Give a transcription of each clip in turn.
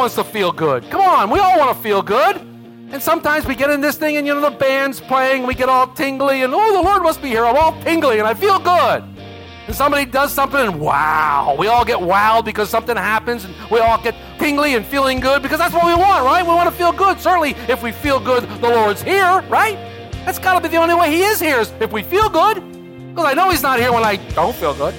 Wants to feel good. Come on, we all want to feel good. And sometimes we get in this thing and you know the band's playing, we get all tingly and oh the Lord must be here. I'm all tingly and I feel good. And somebody does something and wow, we all get wowed because something happens and we all get tingly and feeling good because that's what we want, right? We want to feel good. Certainly if we feel good, the Lord's here, right? That's got to be the only way he is here is if we feel good. Because I know he's not here when I don't feel good.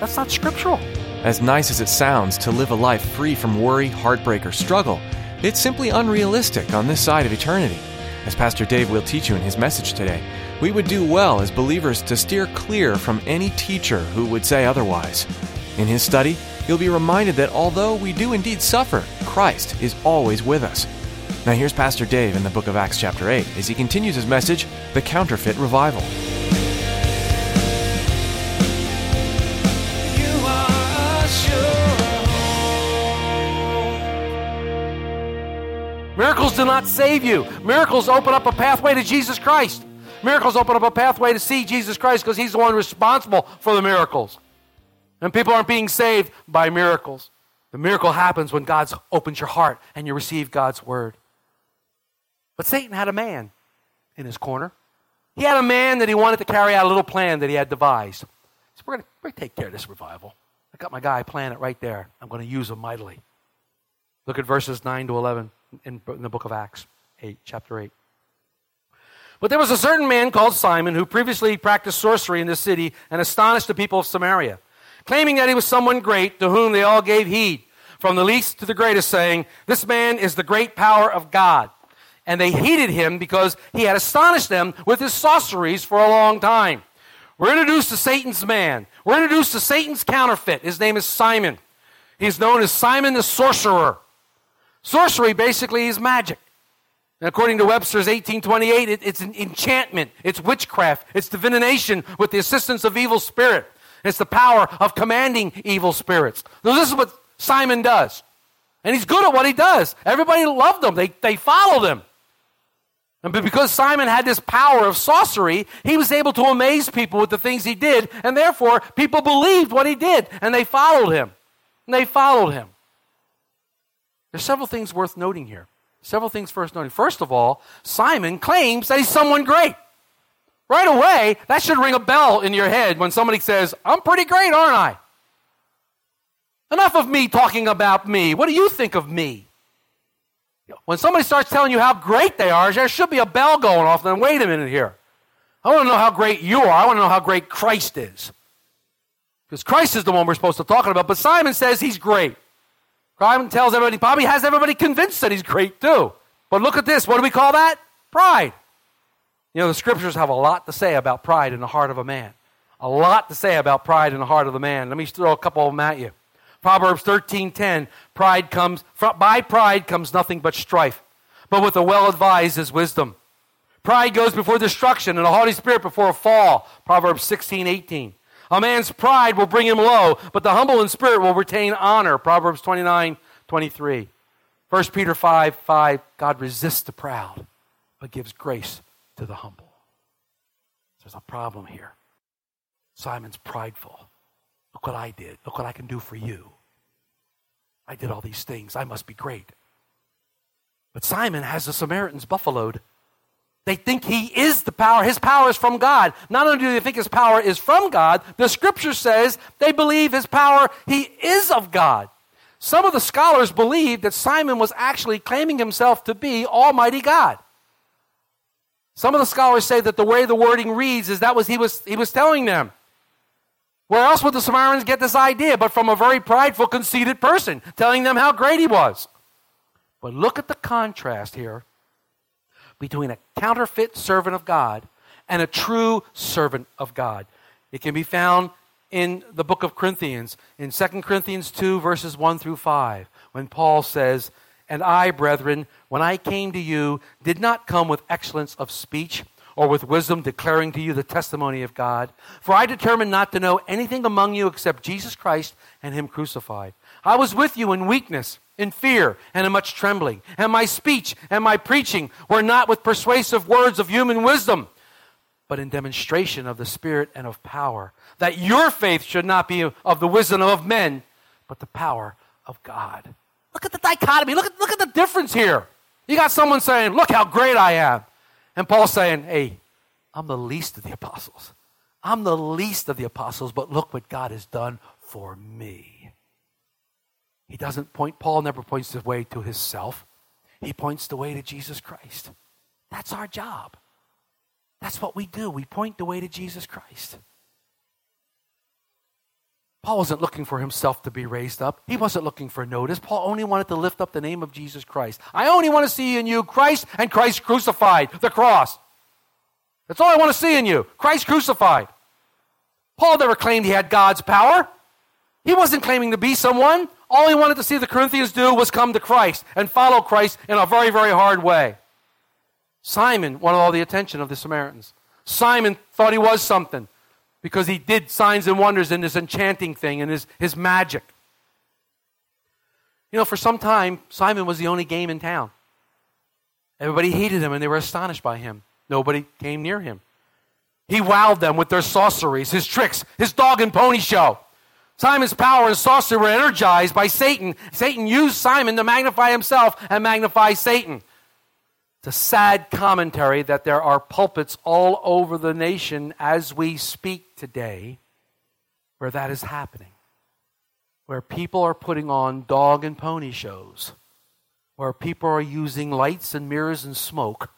That's not scriptural. As nice as it sounds to live a life free from worry, heartbreak, or struggle, it's simply unrealistic on this side of eternity. As Pastor Dave will teach you in his message today, we would do well as believers to steer clear from any teacher who would say otherwise. In his study, you'll be reminded that although we do indeed suffer, Christ is always with us. Now here's Pastor Dave in the book of Acts, chapter 8, as he continues his message, The Counterfeit Revival. Miracles do not save you. Miracles open up a pathway to Jesus Christ. Miracles open up a pathway to see Jesus Christ because He's the one responsible for the miracles. And people aren't being saved by miracles. The miracle happens when God opens your heart and you receive God's word. But Satan had a man in his corner. He had a man that he wanted to carry out a little plan that he had devised. Said, We're going to take care of this revival. I got my guy plan it right there. I'm going to use him mightily. Look at verses 9 to 11 in, in the book of Acts, 8, chapter 8. But there was a certain man called Simon who previously practiced sorcery in this city and astonished the people of Samaria, claiming that he was someone great to whom they all gave heed, from the least to the greatest, saying, This man is the great power of God. And they heeded him because he had astonished them with his sorceries for a long time. We're introduced to Satan's man. We're introduced to Satan's counterfeit. His name is Simon. He's known as Simon the sorcerer. Sorcery basically is magic. And according to Webster's 1828, it, it's an enchantment, it's witchcraft, it's divination with the assistance of evil spirit. It's the power of commanding evil spirits. So this is what Simon does. And he's good at what he does. Everybody loved him, they, they followed him. And because Simon had this power of sorcery, he was able to amaze people with the things he did, and therefore people believed what he did, and they followed him. And they followed him. There's several things worth noting here. Several things first noting. First of all, Simon claims that he's someone great. Right away, that should ring a bell in your head when somebody says, I'm pretty great, aren't I? Enough of me talking about me. What do you think of me? When somebody starts telling you how great they are, there should be a bell going off. Then wait a minute here. I want to know how great you are. I want to know how great Christ is. Because Christ is the one we're supposed to talk about. But Simon says he's great. Simon tells everybody, probably has everybody convinced that he's great too. But look at this. What do we call that? Pride. You know, the scriptures have a lot to say about pride in the heart of a man. A lot to say about pride in the heart of the man. Let me throw a couple of them at you. Proverbs 13:10, pride comes by pride comes nothing but strife, but with the well-advised is wisdom. Pride goes before destruction and a haughty spirit before a fall. Proverbs 16:18. A man's pride will bring him low, but the humble in spirit will retain honor. Proverbs 29:23. 1 Peter 5, 5, God resists the proud, but gives grace to the humble. There's a problem here. Simon's prideful. Look what I did. Look what I can do for you. I did all these things. I must be great. But Simon has the Samaritans buffaloed. They think he is the power. His power is from God. Not only do they think his power is from God, the scripture says they believe his power, he is of God. Some of the scholars believe that Simon was actually claiming himself to be Almighty God. Some of the scholars say that the way the wording reads is that was he was he was telling them. Where else would the Samaritans get this idea but from a very prideful, conceited person telling them how great he was? But look at the contrast here between a counterfeit servant of God and a true servant of God. It can be found in the book of Corinthians, in 2 Corinthians 2, verses 1 through 5, when Paul says, And I, brethren, when I came to you, did not come with excellence of speech or with wisdom declaring to you the testimony of God. For I determined not to know anything among you except Jesus Christ and Him crucified. I was with you in weakness, in fear, and in much trembling. And my speech and my preaching were not with persuasive words of human wisdom, but in demonstration of the Spirit and of power, that your faith should not be of the wisdom of men, but the power of God. Look at the dichotomy. Look at, look at the difference here. You got someone saying, Look how great I am. And Paul saying, Hey, I'm the least of the apostles. I'm the least of the apostles, but look what God has done for me. He doesn't point, Paul never points the way to himself. He points the way to Jesus Christ. That's our job. That's what we do. We point the way to Jesus Christ. Paul wasn't looking for himself to be raised up. He wasn't looking for notice. Paul only wanted to lift up the name of Jesus Christ. I only want to see in you Christ and Christ crucified, the cross. That's all I want to see in you Christ crucified. Paul never claimed he had God's power. He wasn't claiming to be someone. All he wanted to see the Corinthians do was come to Christ and follow Christ in a very, very hard way. Simon wanted all the attention of the Samaritans. Simon thought he was something because he did signs and wonders in this enchanting thing and his, his magic. You know, for some time, Simon was the only game in town. Everybody hated him and they were astonished by him. Nobody came near him. He wowed them with their sorceries, his tricks, his dog and pony show. Simon's power and sorcery were energized by Satan. Satan used Simon to magnify himself and magnify Satan. It's a sad commentary that there are pulpits all over the nation as we speak today where that is happening. Where people are putting on dog and pony shows. Where people are using lights and mirrors and smoke.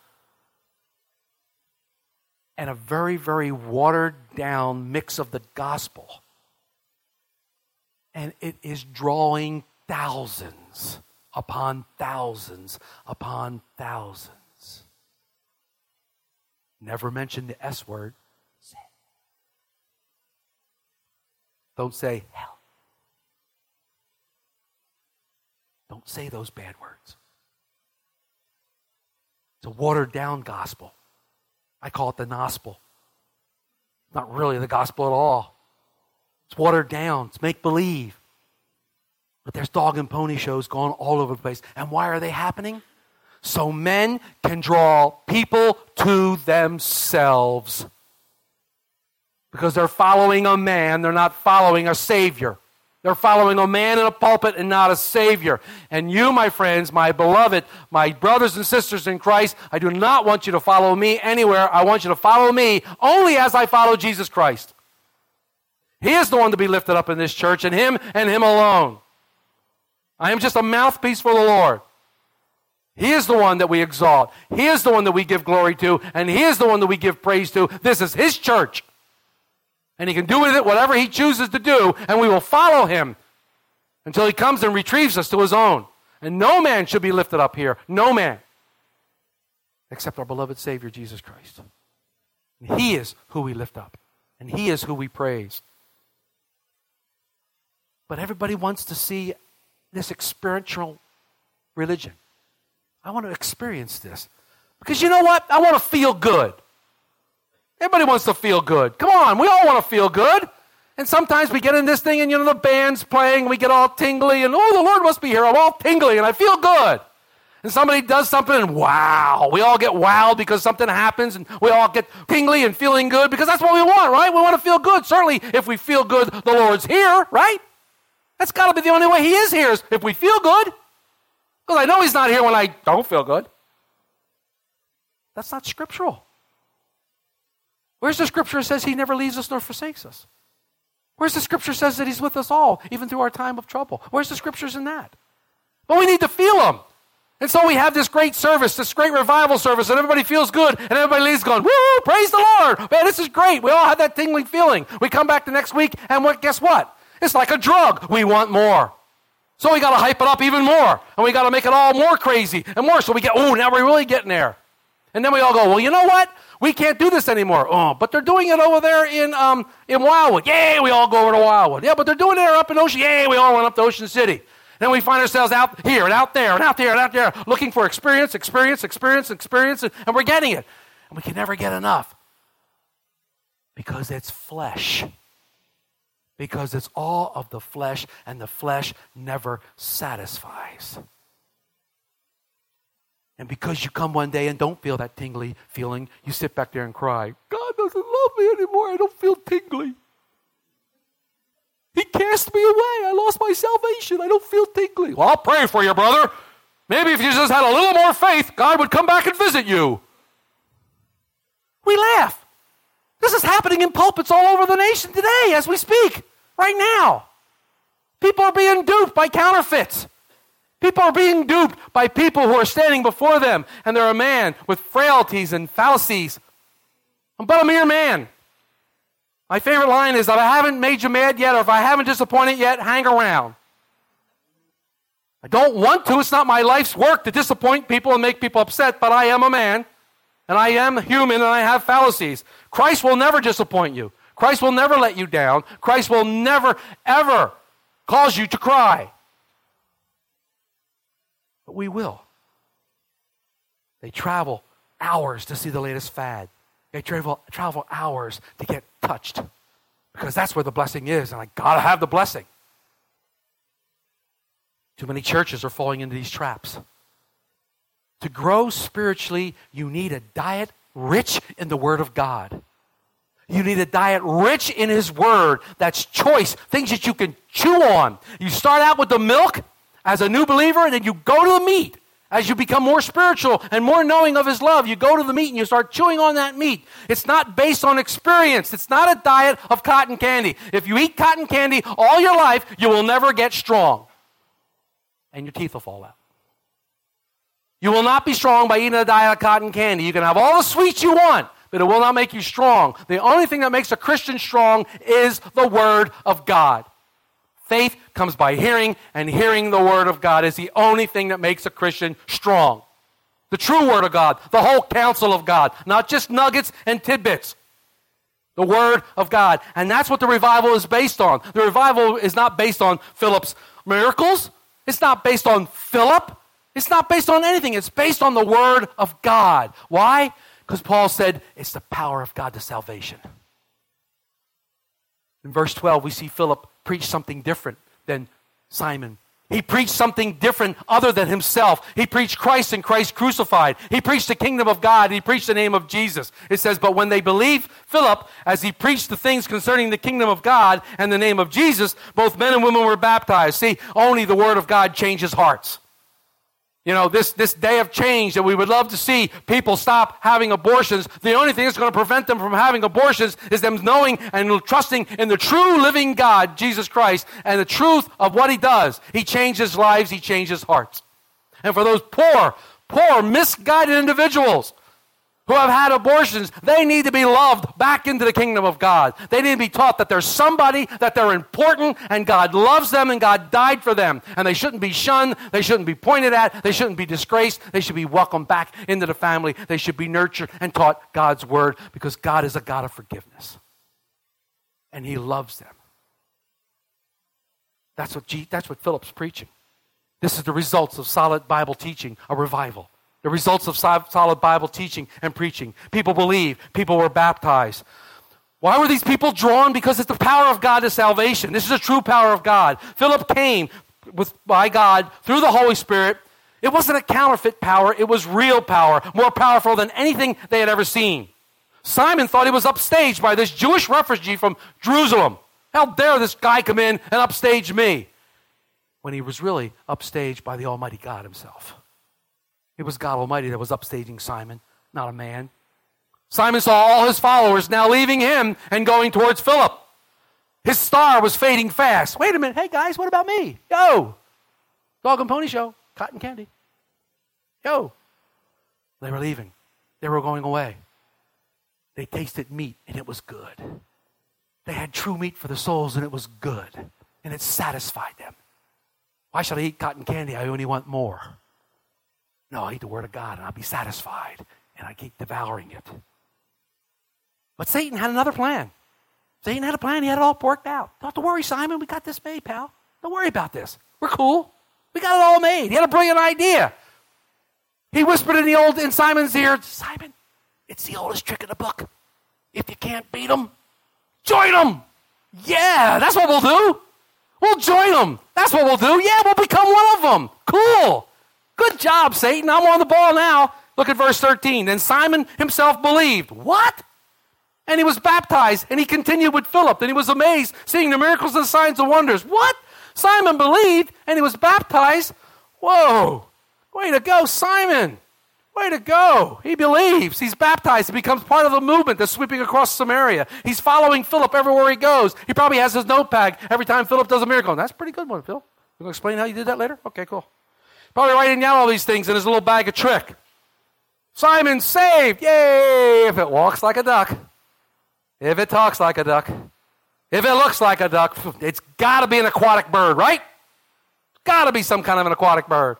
And a very, very watered down mix of the gospel. And it is drawing thousands upon thousands upon thousands. Never mention the S word. Don't say hell. Don't say those bad words. It's a watered down gospel. I call it the gospel. Not really the gospel at all. It's watered down. It's make believe. But there's dog and pony shows going all over the place. And why are they happening? So men can draw people to themselves. Because they're following a man, they're not following a Savior. They're following a man in a pulpit and not a Savior. And you, my friends, my beloved, my brothers and sisters in Christ, I do not want you to follow me anywhere. I want you to follow me only as I follow Jesus Christ. He is the one to be lifted up in this church, and Him and Him alone. I am just a mouthpiece for the Lord. He is the one that we exalt. He is the one that we give glory to, and He is the one that we give praise to. This is His church. And He can do with it whatever He chooses to do, and we will follow Him until He comes and retrieves us to His own. And no man should be lifted up here. No man. Except our beloved Savior, Jesus Christ. And He is who we lift up, and He is who we praise. But everybody wants to see this experiential religion. I want to experience this. Because you know what? I want to feel good. Everybody wants to feel good. Come on, we all want to feel good. And sometimes we get in this thing and, you know, the band's playing, we get all tingly, and oh, the Lord must be here. I'm all tingly, and I feel good. And somebody does something, and wow, we all get wowed because something happens, and we all get tingly and feeling good because that's what we want, right? We want to feel good. Certainly, if we feel good, the Lord's here, right? That's got to be the only way He is here, is if we feel good. Because I know He's not here when I don't feel good. That's not scriptural. Where's the scripture that says He never leaves us nor forsakes us? Where's the scripture that says that He's with us all, even through our time of trouble? Where's the scriptures in that? But we need to feel them. And so we have this great service, this great revival service, and everybody feels good, and everybody leaves going, woo, praise the Lord. Man, this is great. We all have that tingling feeling. We come back the next week, and what, guess what? It's like a drug. We want more. So we got to hype it up even more, and we got to make it all more crazy and more. So we get, oh, now we're really getting there. And then we all go, well, you know what? We can't do this anymore. Oh, but they're doing it over there in, um, in Wildwood. Yay, we all go over to Wildwood. Yeah, but they're doing it up in Ocean. Yay, we all went up to Ocean City. Then we find ourselves out here and out there and out there and out there looking for experience, experience, experience, experience, and and we're getting it. And we can never get enough because it's flesh. Because it's all of the flesh, and the flesh never satisfies. And because you come one day and don't feel that tingly feeling, you sit back there and cry, God doesn't love me anymore. I don't feel tingly. He cast me away. I lost my salvation. I don't feel tingly. Well, I'll pray for you, brother. Maybe if you just had a little more faith, God would come back and visit you. We laugh. This is happening in pulpits all over the nation today as we speak, right now. People are being duped by counterfeits. People are being duped by people who are standing before them, and they're a man with frailties and fallacies. I'm but a mere man. My favorite line is if I haven't made you mad yet, or if I haven't disappointed yet, hang around. I don't want to. It's not my life's work to disappoint people and make people upset, but I am a man, and I am human, and I have fallacies. Christ will never disappoint you. Christ will never let you down. Christ will never, ever cause you to cry. But we will. They travel hours to see the latest fad. They travel, travel hours to get touched because that's where the blessing is, and I gotta have the blessing. Too many churches are falling into these traps. To grow spiritually, you need a diet rich in the Word of God. You need a diet rich in His Word that's choice, things that you can chew on. You start out with the milk as a new believer, and then you go to the meat. As you become more spiritual and more knowing of His love, you go to the meat and you start chewing on that meat. It's not based on experience. It's not a diet of cotton candy. If you eat cotton candy all your life, you will never get strong. And your teeth will fall out. You will not be strong by eating a diet of cotton candy. You can have all the sweets you want, but it will not make you strong. The only thing that makes a Christian strong is the Word of God. Faith comes by hearing, and hearing the Word of God is the only thing that makes a Christian strong. The true Word of God, the whole counsel of God, not just nuggets and tidbits. The Word of God. And that's what the revival is based on. The revival is not based on Philip's miracles, it's not based on Philip. It's not based on anything. It's based on the Word of God. Why? Because Paul said it's the power of God to salvation. In verse 12, we see Philip preach something different than Simon. He preached something different other than himself. He preached Christ and Christ crucified. He preached the kingdom of God. He preached the name of Jesus. It says, But when they believed Philip, as he preached the things concerning the kingdom of God and the name of Jesus, both men and women were baptized. See, only the word of God changes hearts. You know, this, this day of change that we would love to see people stop having abortions. The only thing that's going to prevent them from having abortions is them knowing and trusting in the true living God, Jesus Christ, and the truth of what He does. He changes lives, He changes hearts. And for those poor, poor, misguided individuals who have had abortions, they need to be loved back into the kingdom of God. They need to be taught that there's somebody, that they're important, and God loves them, and God died for them. And they shouldn't be shunned, they shouldn't be pointed at, they shouldn't be disgraced, they should be welcomed back into the family, they should be nurtured and taught God's word because God is a God of forgiveness. And He loves them. That's what, G, that's what Philip's preaching. This is the results of solid Bible teaching, a revival. The results of solid Bible teaching and preaching. People believe, people were baptized. Why were these people drawn? Because it's the power of God to salvation. This is the true power of God. Philip came with, by God through the Holy Spirit. It wasn't a counterfeit power, it was real power, more powerful than anything they had ever seen. Simon thought he was upstaged by this Jewish refugee from Jerusalem. How dare this guy come in and upstage me? When he was really upstaged by the Almighty God Himself. It was God Almighty that was upstaging Simon, not a man. Simon saw all his followers now leaving him and going towards Philip. His star was fading fast. Wait a minute. Hey, guys, what about me? Yo. Dog and pony show. Cotton candy. Yo. They were leaving. They were going away. They tasted meat and it was good. They had true meat for the souls and it was good. And it satisfied them. Why should I eat cotton candy? I only want more. No, I'll eat the Word of God and I'll be satisfied and I keep devouring it. But Satan had another plan. Satan had a plan. He had it all worked out. Don't have to worry, Simon. We got this made, pal. Don't worry about this. We're cool. We got it all made. He had a brilliant idea. He whispered in the old in Simon's ear, Simon, it's the oldest trick in the book. If you can't beat them, join them. Yeah, that's what we'll do. We'll join them. That's what we'll do. Yeah, we'll become one of them. Cool. Good job, Satan. I'm on the ball now. Look at verse 13. Then Simon himself believed. What? And he was baptized, and he continued with Philip, and he was amazed, seeing the miracles and signs and wonders. What? Simon believed, and he was baptized. Whoa. Way to go, Simon. Way to go. He believes. He's baptized. He becomes part of the movement that's sweeping across Samaria. He's following Philip everywhere he goes. He probably has his notepad every time Philip does a miracle. And that's a pretty good one, Phil. You going to explain how you did that later? Okay, cool. Probably writing down all these things in his little bag of trick. Simon saved. Yay! If it walks like a duck. If it talks like a duck. If it looks like a duck, it's got to be an aquatic bird, right? Got to be some kind of an aquatic bird.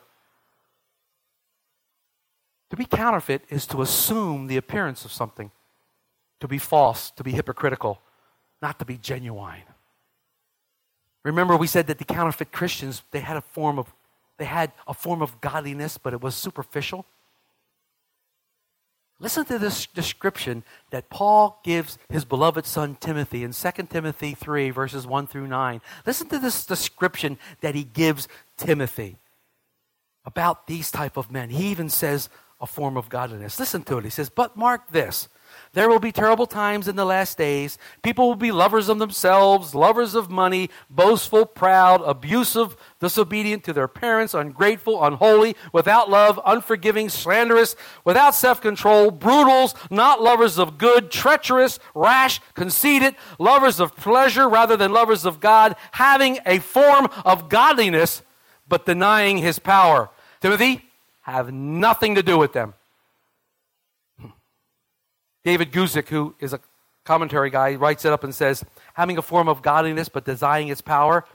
To be counterfeit is to assume the appearance of something, to be false, to be hypocritical, not to be genuine. Remember, we said that the counterfeit Christians they had a form of they had a form of godliness, but it was superficial. Listen to this description that Paul gives his beloved son Timothy in 2 Timothy 3, verses 1 through 9. Listen to this description that he gives Timothy about these type of men. He even says a form of godliness. Listen to it. He says, But mark this. There will be terrible times in the last days. People will be lovers of themselves, lovers of money, boastful, proud, abusive, disobedient to their parents, ungrateful, unholy, without love, unforgiving, slanderous, without self control, brutals, not lovers of good, treacherous, rash, conceited, lovers of pleasure rather than lovers of God, having a form of godliness but denying his power. Timothy, have nothing to do with them. David Guzik, who is a commentary guy, writes it up and says, having a form of godliness but denying its power.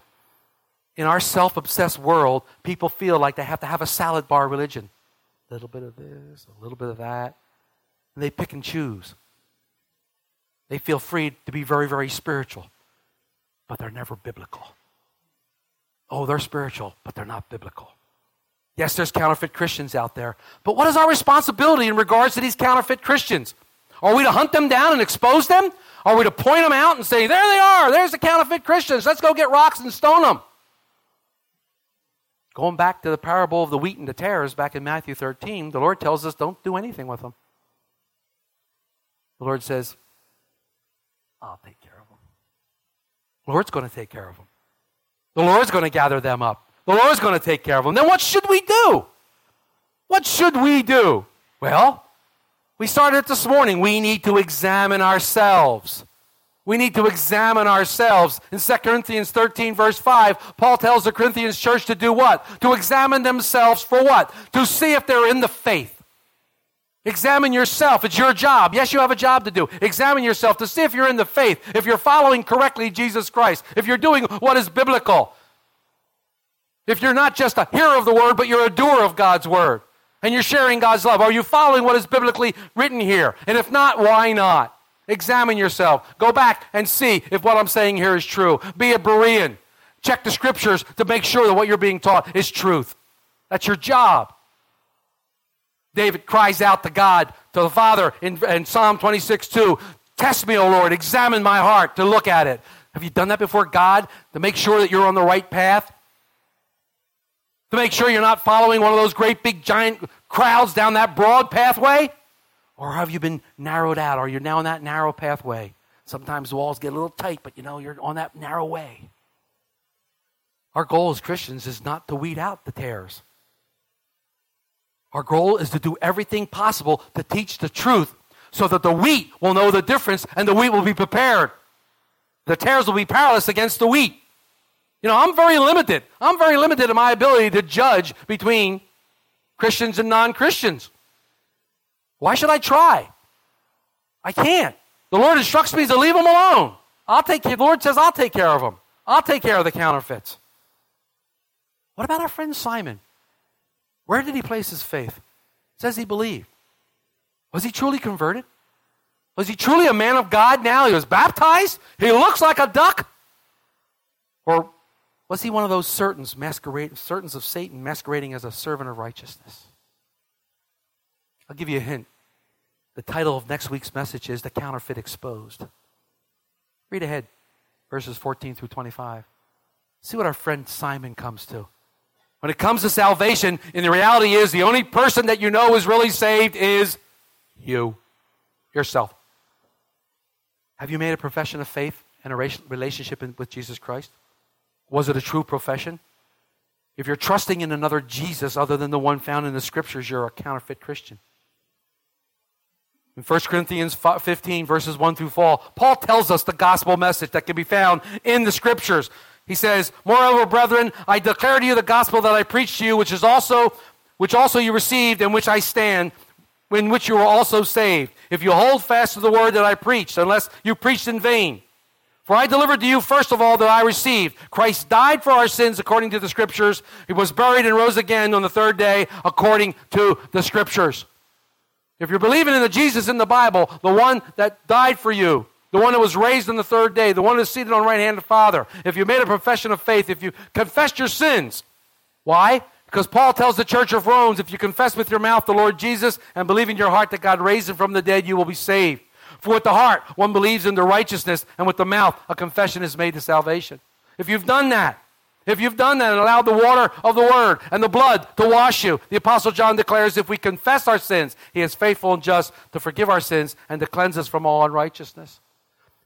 In our self obsessed world, people feel like they have to have a salad bar religion. A little bit of this, a little bit of that. And they pick and choose. They feel free to be very, very spiritual, but they're never biblical. Oh, they're spiritual, but they're not biblical. Yes, there's counterfeit Christians out there, but what is our responsibility in regards to these counterfeit Christians? Are we to hunt them down and expose them? Are we to point them out and say, there they are, there's the counterfeit Christians, let's go get rocks and stone them? Going back to the parable of the wheat and the tares back in Matthew 13, the Lord tells us don't do anything with them. The Lord says, I'll take care of them. The Lord's going to take care of them. The Lord's going to gather them up. The Lord's going to take care of them. Then what should we do? What should we do? Well, we started it this morning. We need to examine ourselves. We need to examine ourselves. In 2 Corinthians 13, verse 5, Paul tells the Corinthians church to do what? To examine themselves for what? To see if they're in the faith. Examine yourself. It's your job. Yes, you have a job to do. Examine yourself to see if you're in the faith, if you're following correctly Jesus Christ, if you're doing what is biblical. If you're not just a hearer of the word, but you're a doer of God's word, and you're sharing God's love. Are you following what is biblically written here? And if not, why not? Examine yourself. Go back and see if what I'm saying here is true. Be a Berean. Check the scriptures to make sure that what you're being taught is truth. That's your job. David cries out to God, to the Father in, in Psalm 26 2. Test me, O Lord. Examine my heart to look at it. Have you done that before God to make sure that you're on the right path? To make sure you're not following one of those great big giant crowds down that broad pathway? Or have you been narrowed out? Are you now on that narrow pathway? Sometimes the walls get a little tight, but you know, you're on that narrow way. Our goal as Christians is not to weed out the tares. Our goal is to do everything possible to teach the truth so that the wheat will know the difference and the wheat will be prepared. The tares will be powerless against the wheat. You know, I'm very limited. I'm very limited in my ability to judge between Christians and non Christians. Why should I try? I can't. The Lord instructs me to leave them alone. I'll take the Lord says I'll take care of them. I'll take care of the counterfeits. What about our friend Simon? Where did he place his faith? It says he believed. Was he truly converted? Was he truly a man of God now? He was baptized? He looks like a duck? Or was he one of those certains, masquerade, certains of Satan masquerading as a servant of righteousness? I'll give you a hint. The title of next week's message is The Counterfeit Exposed. Read ahead, verses 14 through 25. See what our friend Simon comes to. When it comes to salvation, and the reality is the only person that you know is really saved is you, yourself. Have you made a profession of faith and a relationship with Jesus Christ? Was it a true profession? If you're trusting in another Jesus other than the one found in the scriptures, you're a counterfeit Christian. In 1 Corinthians 15, verses 1 through 4, Paul tells us the gospel message that can be found in the scriptures. He says, Moreover, brethren, I declare to you the gospel that I preached to you, which is also which also you received, and which I stand, in which you were also saved, if you hold fast to the word that I preached, unless you preached in vain. For I delivered to you first of all that I received. Christ died for our sins according to the scriptures. He was buried and rose again on the third day according to the scriptures. If you're believing in the Jesus in the Bible, the one that died for you, the one that was raised on the third day, the one that's seated on the right hand of the Father, if you made a profession of faith, if you confessed your sins, why? Because Paul tells the church of Rome, if you confess with your mouth the Lord Jesus and believe in your heart that God raised him from the dead, you will be saved. For with the heart one believes in the righteousness, and with the mouth a confession is made to salvation. If you've done that, if you've done that and allowed the water of the word and the blood to wash you, the Apostle John declares if we confess our sins, he is faithful and just to forgive our sins and to cleanse us from all unrighteousness.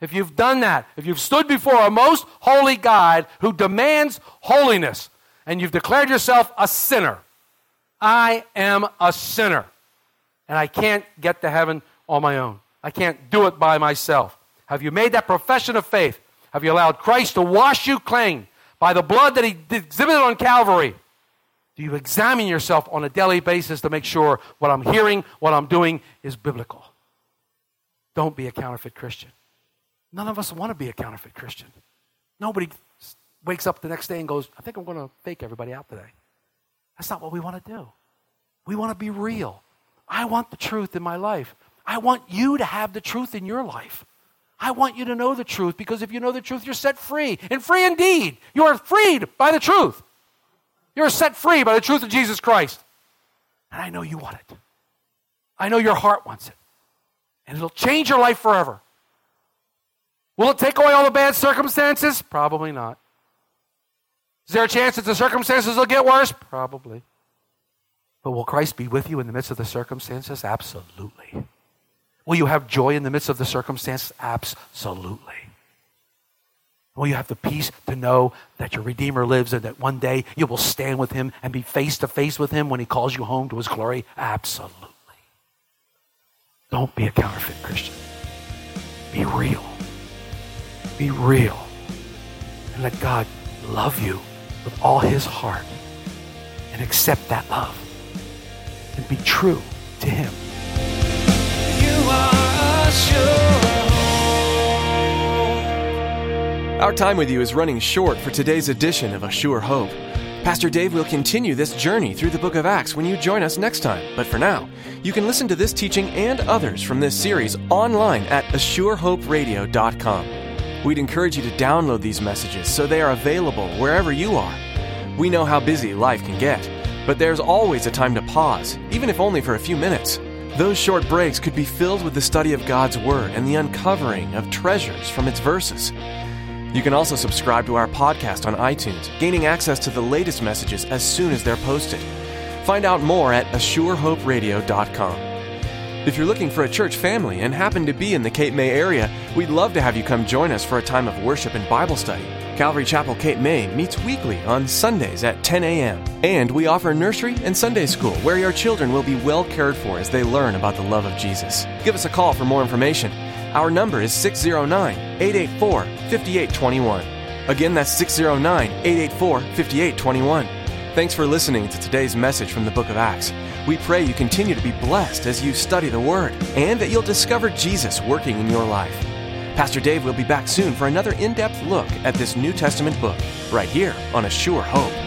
If you've done that, if you've stood before a most holy God who demands holiness, and you've declared yourself a sinner, I am a sinner, and I can't get to heaven on my own. I can't do it by myself. Have you made that profession of faith? Have you allowed Christ to wash you clean? by the blood that he exhibited on Calvary, do you examine yourself on a daily basis to make sure what I'm hearing, what I'm doing is biblical? Don't be a counterfeit Christian. None of us want to be a counterfeit Christian. Nobody wakes up the next day and goes, I think I'm going to fake everybody out today. That's not what we want to do. We want to be real. I want the truth in my life. I want you to have the truth in your life. I want you to know the truth because if you know the truth, you're set free. And free indeed. You are freed by the truth. You're set free by the truth of Jesus Christ. And I know you want it. I know your heart wants it. And it'll change your life forever. Will it take away all the bad circumstances? Probably not. Is there a chance that the circumstances will get worse? Probably. But will Christ be with you in the midst of the circumstances? Absolutely. Will you have joy in the midst of the circumstances? Absolutely. Will you have the peace to know that your Redeemer lives and that one day you will stand with him and be face to face with him when he calls you home to his glory? Absolutely. Don't be a counterfeit Christian. Be real. Be real. And let God love you with all his heart and accept that love and be true to him. Our time with you is running short for today's edition of A Sure Hope. Pastor Dave will continue this journey through the book of Acts when you join us next time. But for now, you can listen to this teaching and others from this series online at ASureHopeRadio.com. We'd encourage you to download these messages so they are available wherever you are. We know how busy life can get, but there's always a time to pause, even if only for a few minutes. Those short breaks could be filled with the study of God's Word and the uncovering of treasures from its verses. You can also subscribe to our podcast on iTunes, gaining access to the latest messages as soon as they're posted. Find out more at ASureHopeRadio.com. If you're looking for a church family and happen to be in the Cape May area, we'd love to have you come join us for a time of worship and Bible study. Calvary Chapel Cape May meets weekly on Sundays at 10 a.m. And we offer nursery and Sunday school where your children will be well cared for as they learn about the love of Jesus. Give us a call for more information. Our number is 609 884 5821. Again, that's 609 884 5821. Thanks for listening to today's message from the book of Acts. We pray you continue to be blessed as you study the Word and that you'll discover Jesus working in your life. Pastor Dave will be back soon for another in depth look at this New Testament book, right here on A Sure Hope.